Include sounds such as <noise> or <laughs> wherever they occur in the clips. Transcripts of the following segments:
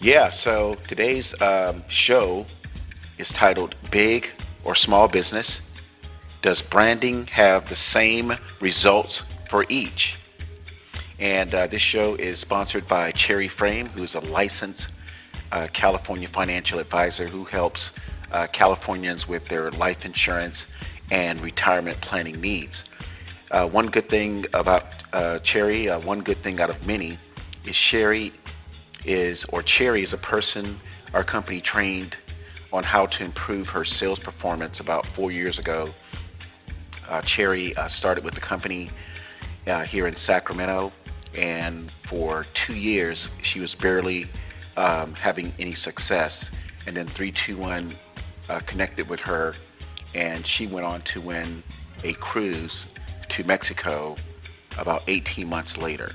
Yeah, so today's um, show is titled Big or Small Business Does Branding Have the Same Results for Each? And uh, this show is sponsored by Cherry Frame, who's a licensed uh, California financial advisor who helps uh, Californians with their life insurance and retirement planning needs. Uh, one good thing about uh, Cherry, uh, one good thing out of many, is Cherry is or Cherry is a person our company trained on how to improve her sales performance about four years ago. Uh, Cherry uh, started with the company uh, here in Sacramento, and for two years she was barely um, having any success. And then 321 uh, connected with her, and she went on to win a cruise to Mexico about 18 months later.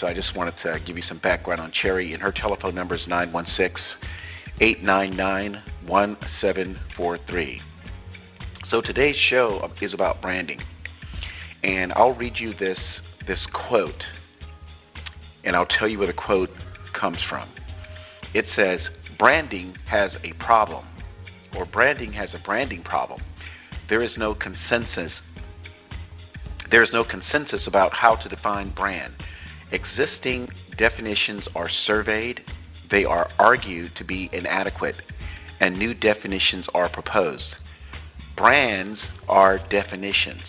So I just wanted to give you some background on Cherry, and her telephone number is 916 899 1743. So today's show is about branding, and I'll read you this this quote, and I'll tell you where the quote comes from. It says, "Branding has a problem, or branding has a branding problem. There is no consensus. There is no consensus about how to define brand. Existing definitions are surveyed, they are argued to be inadequate, and new definitions are proposed. Brands are definitions.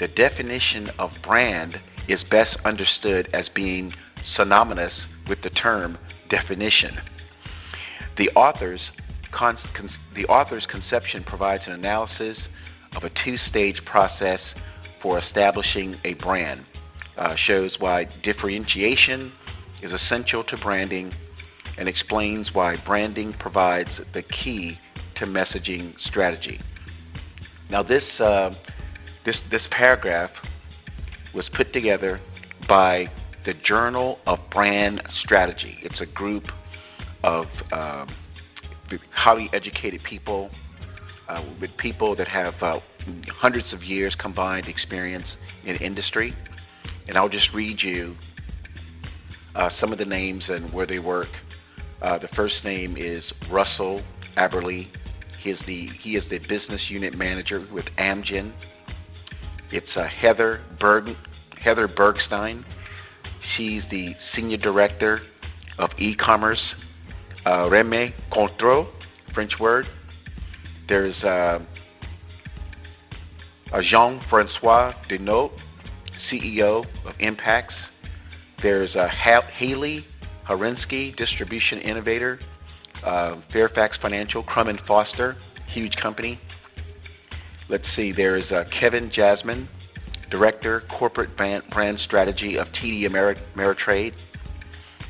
The definition of brand is best understood as being synonymous with the term definition. The author's, con- con- the author's conception provides an analysis of a two stage process for establishing a brand uh, shows why differentiation is essential to branding and explains why branding provides the key to messaging strategy. Now, this, uh, this, this paragraph was put together by the Journal of Brand Strategy. It's a group of um, highly educated people, uh, with people that have uh, hundreds of years combined experience in industry and I'll just read you uh, some of the names and where they work. Uh, the first name is Russell Aberly. He is the he is the business unit manager with Amgen. It's uh, Heather Berg Heather Bergstein. She's the senior director of e-commerce. Uh, Reme Contreau, French word. There's uh, Jean-Francois Denot. CEO of Impacts. There's uh, Haley Harinsky, distribution innovator, uh, Fairfax Financial, Crum and Forster, huge company. Let's see, there's uh, Kevin Jasmine, Director, Corporate Brand, Strategy of TD Ameri- Ameritrade.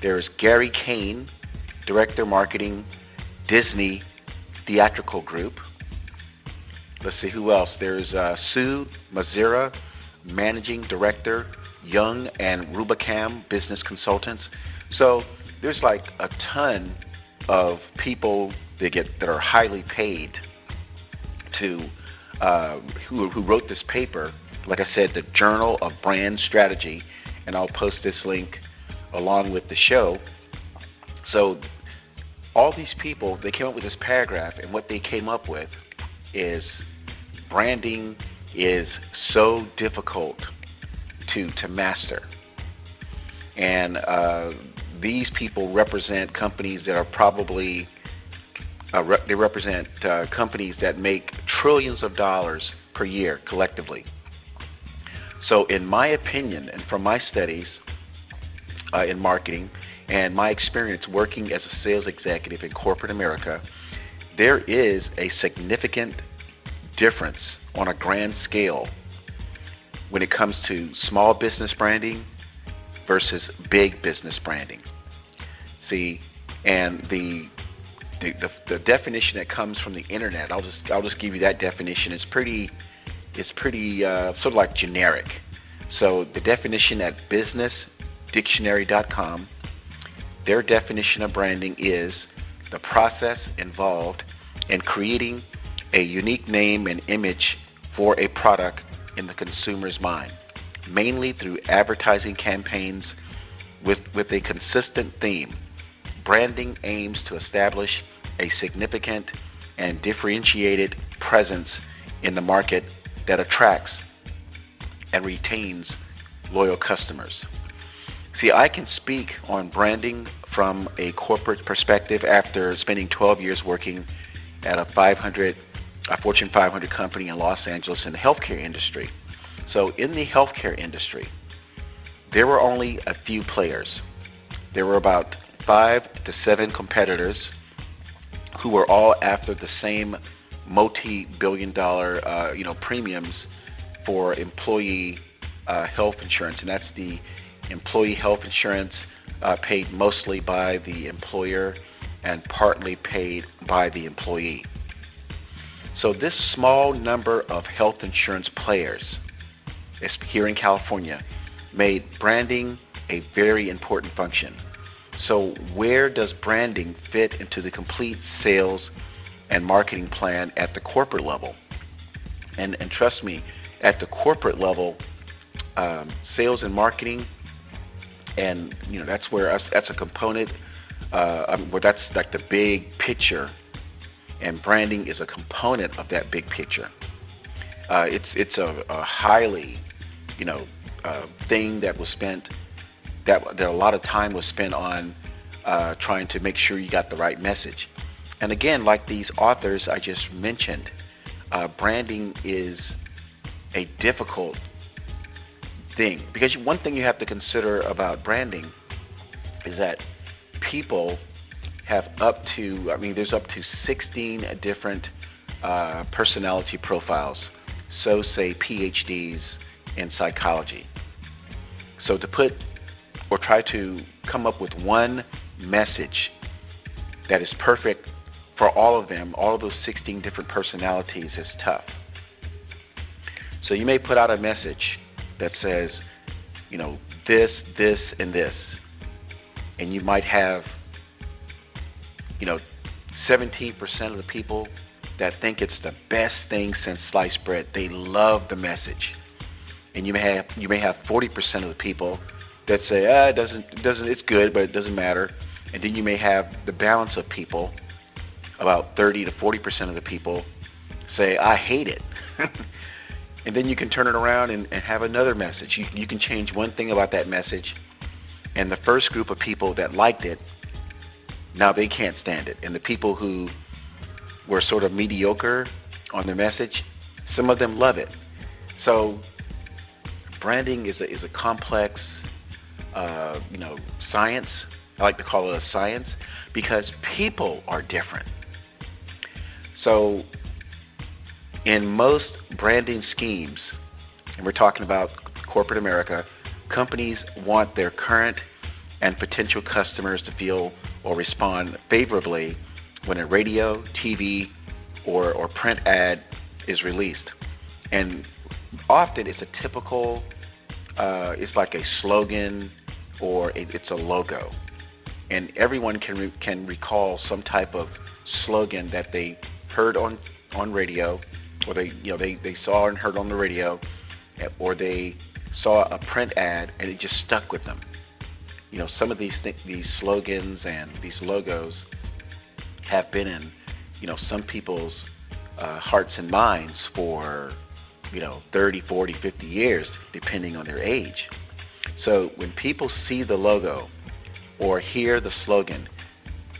There's Gary Kane, Director, Marketing, Disney Theatrical Group. Let's see who else. There's uh, Sue Mazira, managing director, Young and Rubicam Business Consultants. So there's like a ton of people that get that are highly paid to uh, who who wrote this paper. Like I said, the Journal of Brand Strategy, and I'll post this link along with the show. So all these people they came up with this paragraph, and what they came up with is branding is so difficult to to master. And uh, these people represent companies that are probably uh, re- they represent uh, companies that make trillions of dollars per year collectively. So, in my opinion, and from my studies uh, in marketing and my experience working as a sales executive in corporate America, there is a significant difference on a grand scale when it comes to small business branding versus big business branding. See, and the the, the, the definition that comes from the internet, I'll just I'll just give you that definition. It's pretty it's pretty uh, sort of like generic. So the definition at businessdictionary.com, their definition of branding is the process involved in creating a unique name and image for a product in the consumer's mind, mainly through advertising campaigns with, with a consistent theme. branding aims to establish a significant and differentiated presence in the market that attracts and retains loyal customers. See, I can speak on branding from a corporate perspective after spending 12 years working at a 500, a Fortune 500 company in Los Angeles in the healthcare industry. So, in the healthcare industry, there were only a few players. There were about five to seven competitors who were all after the same multi-billion-dollar, uh, you know, premiums for employee uh, health insurance, and that's the employee health insurance uh, paid mostly by the employer and partly paid by the employee. So, this small number of health insurance players here in California made branding a very important function. So, where does branding fit into the complete sales and marketing plan at the corporate level? And, and trust me, at the corporate level, um, sales and marketing and you know that's where us, that's a component uh, where that's like the big picture, and branding is a component of that big picture. Uh, it's it's a, a highly you know uh, thing that was spent that that a lot of time was spent on uh, trying to make sure you got the right message. And again, like these authors I just mentioned, uh, branding is a difficult thing. Because one thing you have to consider about branding is that people have up to, I mean, there's up to 16 different uh, personality profiles. So say PhDs in psychology. So to put or try to come up with one message that is perfect for all of them, all of those 16 different personalities, is tough. So you may put out a message that says, you know, this, this, and this. And you might have, you know, 17% of the people that think it's the best thing since sliced bread. They love the message. And you may have you may have 40% of the people that say, ah, it doesn't it doesn't it's good, but it doesn't matter. And then you may have the balance of people, about 30 to 40% of the people say, I hate it. <laughs> and then you can turn it around and, and have another message. You, you can change one thing about that message, and the first group of people that liked it, now they can't stand it. And the people who were sort of mediocre on their message, some of them love it. So branding is a, is a complex, uh, you know, science. I like to call it a science because people are different. So in most branding schemes, and we're talking about corporate America, companies want their current and potential customers to feel or respond favorably when a radio, TV, or, or print ad is released. And often it's a typical, uh, it's like a slogan or it, it's a logo. And everyone can, re- can recall some type of slogan that they heard on, on radio or they you know they they saw and heard on the radio, or they saw a print ad and it just stuck with them. You know, some of these th- these slogans and these logos have been in you know some people's uh, hearts and minds for you know 30, 40, 50 years, depending on their age. So when people see the logo or hear the slogan,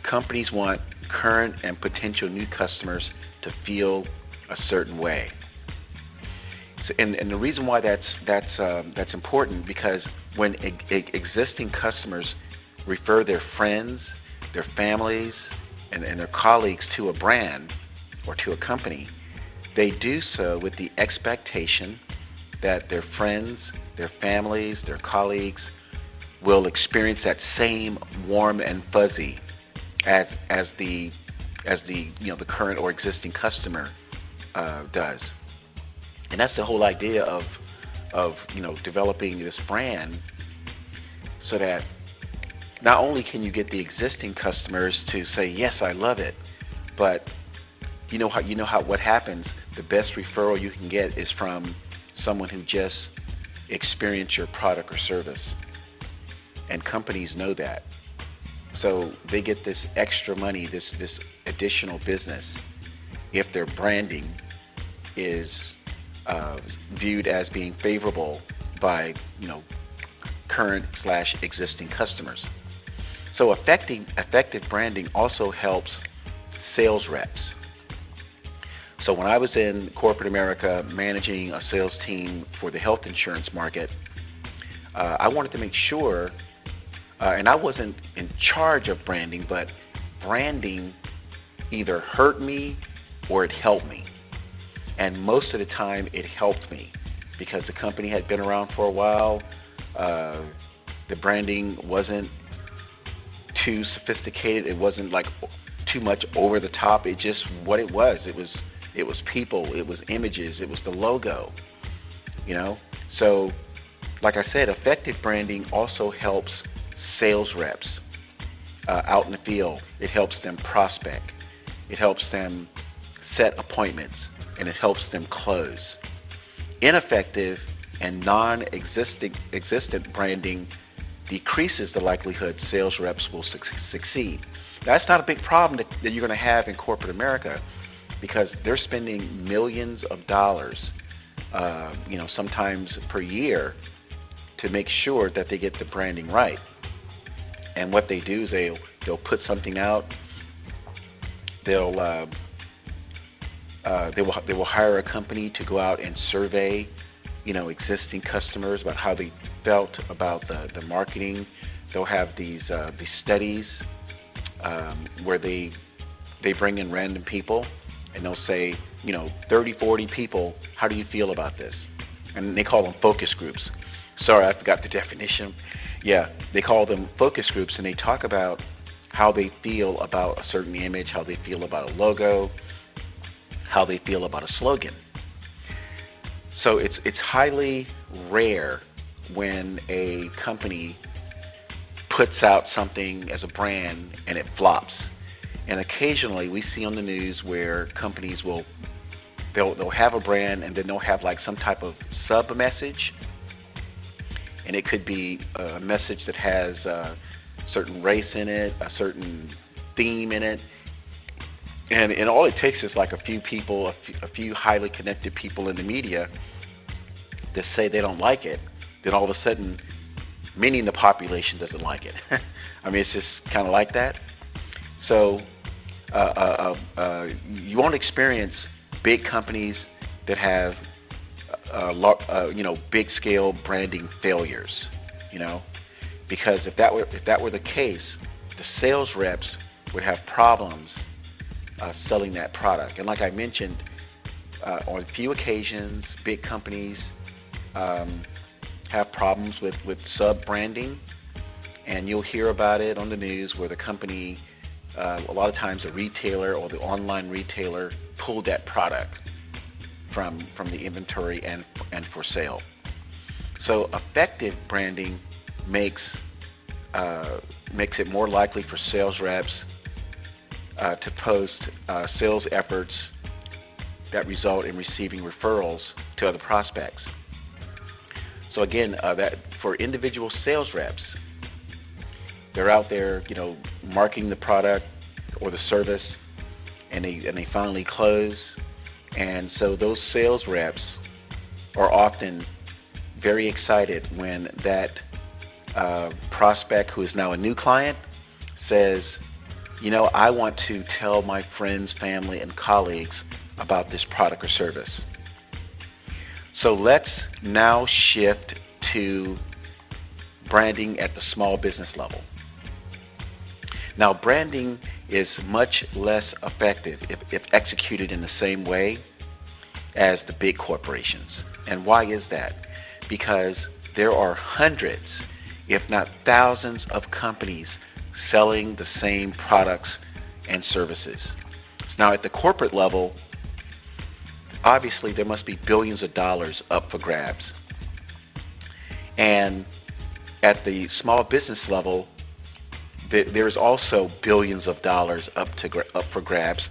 companies want current and potential new customers to feel a certain way. And, and the reason why that's that's um, that's important because when e- e- existing customers refer their friends, their families, and, and their colleagues to a brand or to a company, they do so with the expectation that their friends, their families, their colleagues will experience that same warm and fuzzy as as the as the you know the current or existing customer uh, does, and that's the whole idea of of you know developing this brand so that not only can you get the existing customers to say yes I love it, but you know how you know how what happens. The best referral you can get is from someone who just experienced your product or service, and companies know that. So they get this extra money, this this additional business, if their branding is uh, viewed as being favorable by you know current slash existing customers. So effective effective branding also helps sales reps. So when I was in corporate America managing a sales team for the health insurance market, uh, I wanted to make sure, uh, and I wasn't in charge of branding, but branding either hurt me or it helped me. And most of the time, it helped me because the company had been around for a while. Uh, the branding wasn't too sophisticated. It wasn't like too much over the top. It just what it was. It was it was people. It was images. It was the logo. You know. So, like I said, effective branding also helps sales reps uh, out in the field. It helps them prospect. It helps them set appointments, and it helps them close. Ineffective and non-existent existent branding decreases the likelihood sales reps will su- succeed. That's not a big problem that, that you're going to have in corporate America because they're spending millions of dollars, uh, you know, sometimes per year, to make sure that they get the branding right. And what they do is they'll they'll put something out. They'll uh, uh, they will they will hire a company to go out and survey, you know, existing customers about how they felt about the, the marketing. They'll have these uh, these studies um, where they they bring in random people and they'll say, you know, 30, 40 people, how do you feel about this? And they call them focus groups. Sorry, I forgot the <laughs> definition. Yeah, they call them focus groups and they talk about how they feel about a certain image, how they feel about a logo, how they feel about a slogan. So it's it's highly rare when a company puts out something as a brand and it flops. And occasionally we see on the news where companies will they'll they'll have a brand and then they'll have like some type of sub message. And it could be a message that has a certain race in it, a certain theme in it, and and all it takes is like a few people, a few, a few highly connected people in the media that say they don't like it. Then all of a sudden, many in the population doesn't like it. <laughs> I mean, it's just kind of like that. So uh, uh, uh, uh, you won't experience big companies that have uh, uh, you know big scale branding failures. You know, because if that were if that were the case, the sales reps would have problems uh, selling that product. And like I mentioned, uh, on a few occasions, big companies um, have problems with, with sub branding, and you'll hear about it on the news where the company, uh, a lot of times, the retailer or the online retailer pulled that product from from the inventory and and for sale. So effective branding makes uh, makes it more likely for sales reps uh, to post uh, sales efforts that result in receiving referrals to other prospects. So again, uh, that for individual sales reps, they're out there, you know, marketing the product or the service, and they and they finally close. And so those sales reps are often very excited when that uh, prospect who is now a new client says, you know, I want to tell my friends, family, and colleagues about this product or service. So let's now shift to branding at the small business level. Now, branding is much less effective if, if, executed in the same way as the big corporations. And why is that? Because there are hundreds, if not thousands, of companies selling the same products and services. Now, at the corporate level, obviously there must be billions of dollars up for grabs. And at the small business level, there's also billions of dollars up to up for grabs.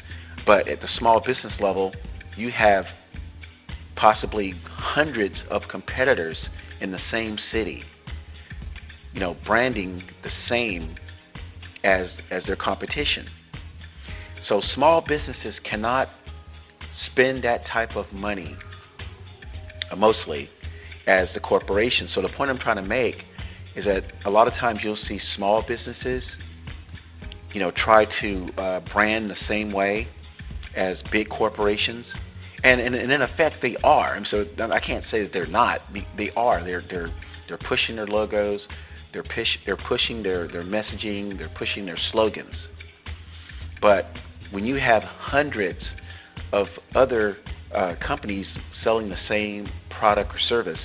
But at the small business level, you have possibly hundreds of competitors in the same city. You know, branding the same as as their competition. So small businesses cannot spend that type of money uh, mostly as the corporation. So the point I'm trying to make is that a lot of times you'll see small businesses, you know, try to uh, brand the same way as big corporations, and, and, and in effect they are. And so I can't say that they're not. They are. They're they're they're pushing their logos. They're push, they're pushing their, their messaging. They're pushing their slogans. But when you have hundreds of other uh, companies selling the same product or service,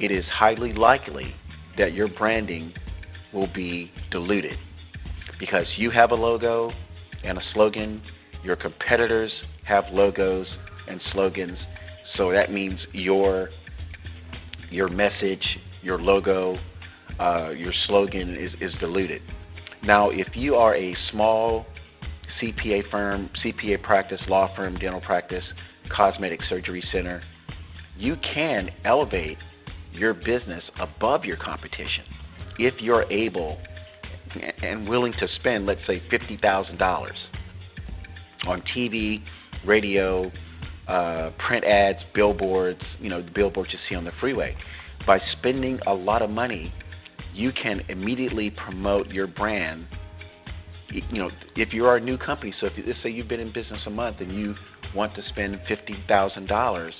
it is highly likely that your branding will be diluted because you have a logo and a slogan, your competitors have logos and slogans, so that means your your message, your logo, uh, your slogan is, is diluted. Now, if you are a small CPA firm, CPA practice, law firm, dental practice, cosmetic surgery center, you can elevate your business above your competition if you're able and willing to spend, let's say, $50,000 on TV, radio, uh, print ads, billboards, you know, the billboards you see on the freeway. By spending a lot of money, you can immediately promote your brand. You know, if you are a new company, so if let's say you've been in business a month and you want to spend fifty thousand dollars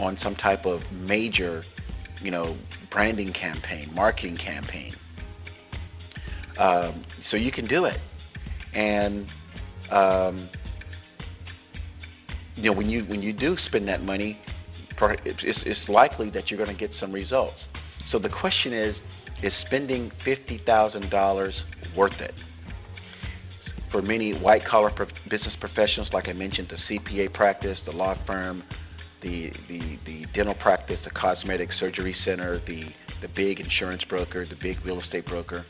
on some type of major, you know, branding campaign, marketing campaign, um, so you can do it, and um, you know when you when you do spend that money, it's, it's likely that you're going to get some results. So the question is, is spending $50,000 worth it? For many white collar pro- business professionals, like I mentioned, the CPA practice, the law firm, the, the, the dental practice, the cosmetic surgery center, the, the big insurance broker, the big real estate broker,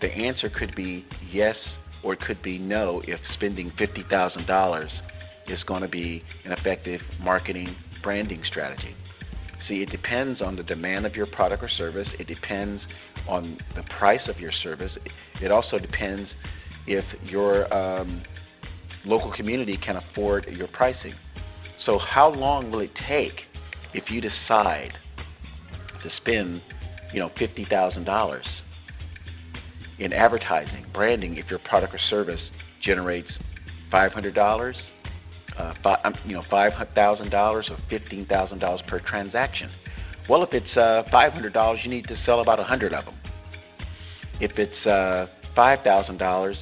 the answer could be yes or it could be no if spending $50,000 is going to be an effective marketing branding strategy. See, it depends on the demand of your product or service. It depends on the price of your service. It also depends if your um, local community can afford your pricing. So, how long will it take if you decide to spend, you know, fifty thousand dollars in advertising, branding, if your product or service generates five hundred dollars, uh, five, um, you know, five thousand dollars or fifteen thousand dollars per transaction. Well, if it's uh, five hundred dollars, you need to sell about a hundred of them. If it's uh, five thousand dollars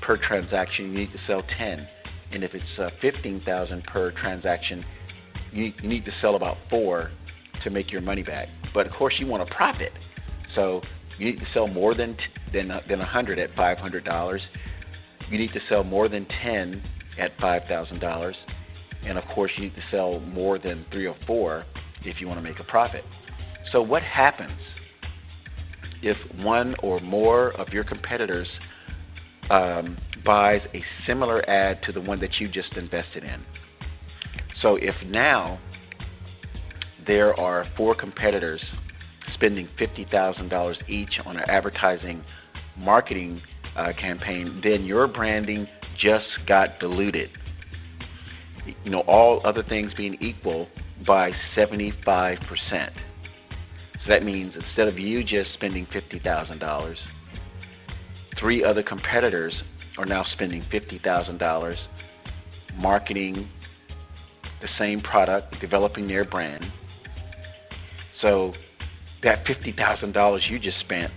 per transaction, you need to sell ten, and if it's uh, fifteen thousand per transaction, you, you need to sell about four to make your money back. But of course, you want a profit, so you need to sell more than t- than uh, than a hundred at five hundred dollars. You need to sell more than ten at $5,000. And of course, you need to sell more than three or four if you want to make a profit. So, what happens if one or more of your competitors um, buys a similar ad to the one that you just invested in? So, if now there are four competitors spending $50,000 each on an advertising marketing uh, campaign, then your branding just got diluted. You know, all other things being equal by 75%. So that means instead of you just spending $50,000, three other competitors are now spending $50,000 marketing the same product, developing their brand. So that $50,000 you just spent,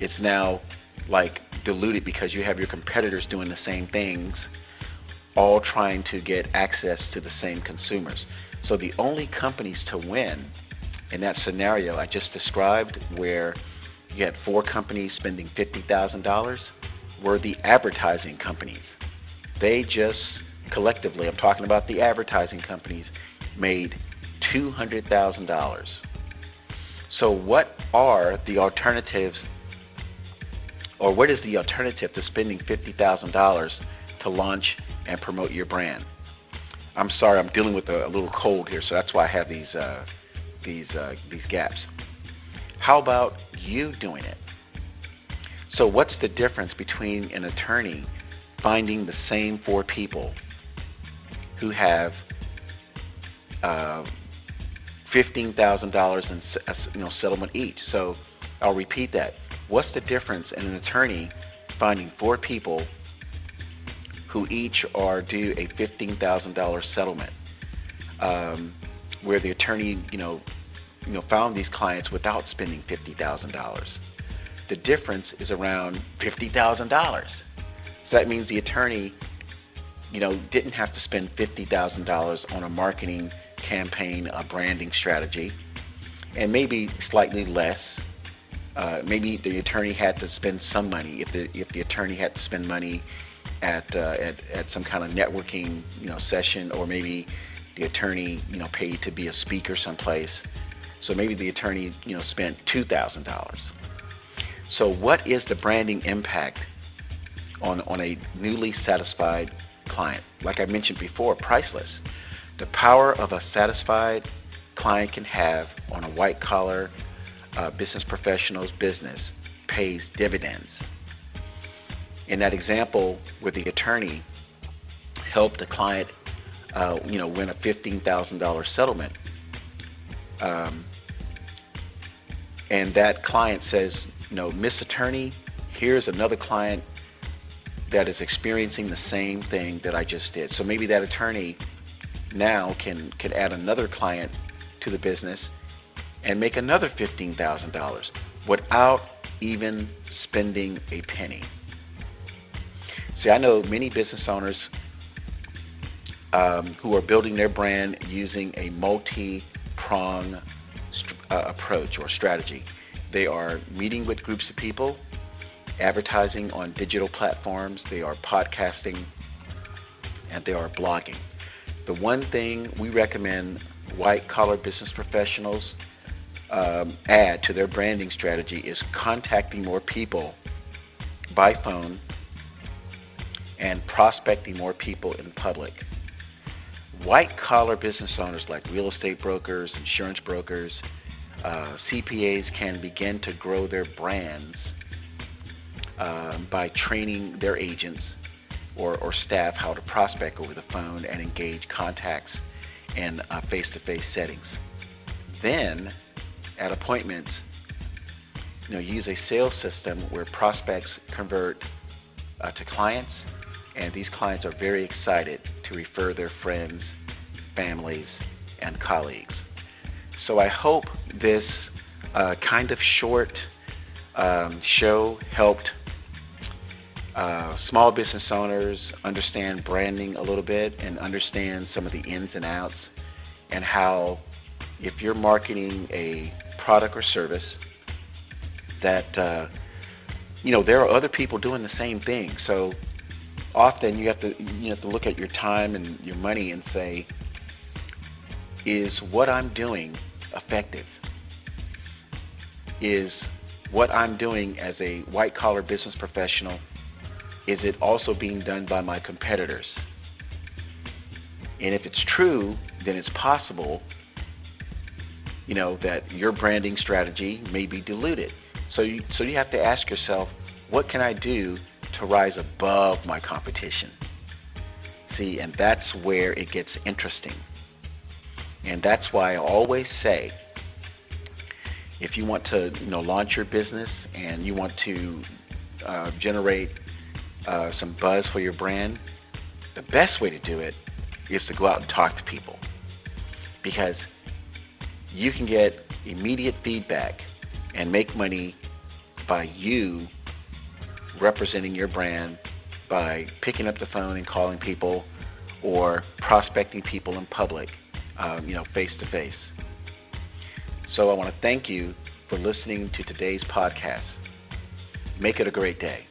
it's now like diluted because you have your competitors doing the same things, all trying to get access to the same consumers. So the only companies to win in that scenario I just described, where you had four companies spending $50,000, were the advertising companies. They just collectively, I'm talking about the advertising companies, made $200,000. So, what are the alternatives or what is the alternative to spending $50,000 to launch and promote your brand? I'm sorry, I'm dealing with a, a little cold here, so that's why I have these uh, these uh, these gaps. How about you doing it? So, what's the difference between an attorney finding the same four people who have uh, fifteen thousand dollars in you know settlement each? So, I'll repeat that. What's the difference in an attorney finding four people who each are due a fifteen thousand dollars settlement, um, where the attorney you know you know found these clients without spending fifty thousand dollars? The difference is around $50,000. So that means the attorney, you know, didn't have to spend $50,000 on a marketing campaign, a branding strategy, and maybe slightly less. Uh, maybe the attorney had to spend some money. If the if the attorney had to spend money at uh, at at some kind of networking you know session, or maybe the attorney you know paid to be a speaker someplace. So maybe the attorney you know spent two thousand dollars. So, what is the branding impact on, on a newly satisfied client? Like I mentioned before, priceless. The power of a satisfied client can have on a white collar uh, business professional's business pays dividends. In that example, where the attorney helped the client, uh, you know, win a fifteen thousand dollar settlement, um, and that client says, you know, Miss Attorney, here's another client that is experiencing the same thing that I just did. So maybe that attorney now can can add another client to the business and make another fifteen thousand dollars without even spending a penny. See, I know many business owners um, who are building their brand using a multi-prong uh, approach or strategy. They are meeting with groups of people, advertising on digital platforms, they are podcasting, and they are blogging. The one thing we recommend white collar business professionals um, add to their branding strategy is contacting more people by phone and prospecting more people in public. White collar business owners like real estate brokers, insurance brokers, uh, CPAs can begin to grow their brands uh, by training their agents or, or, staff how to prospect over the phone and engage contacts in face to face settings. Then, at appointments, you know, use a sales system where prospects convert uh, to clients, and these clients are very excited to refer their friends, families, and colleagues. So I hope this uh, kind of short um, show helped uh, small business owners understand branding a little bit and understand some of the ins and outs and how if you're marketing a product or service that uh, you know there are other people doing the same thing so often you have to you have to look at your time and your money and say is what I'm doing effective is what I'm doing as a white collar business professional, is it also being done by my competitors? And if it's true, then it's possible, you know, that your branding strategy may be diluted. So you, so you have to ask yourself, what can I do to rise above my competition? See, and that's where it gets interesting. And that's why I always say if you want to you know launch your business and you want to uh, generate uh, some buzz for your brand, the best way to do it is to go out and talk to people because you can get immediate feedback and make money by you representing your brand by picking up the phone and calling people or prospecting people in public um, you know, face to face. So I want to thank you for listening to today's podcast. Make it a great day.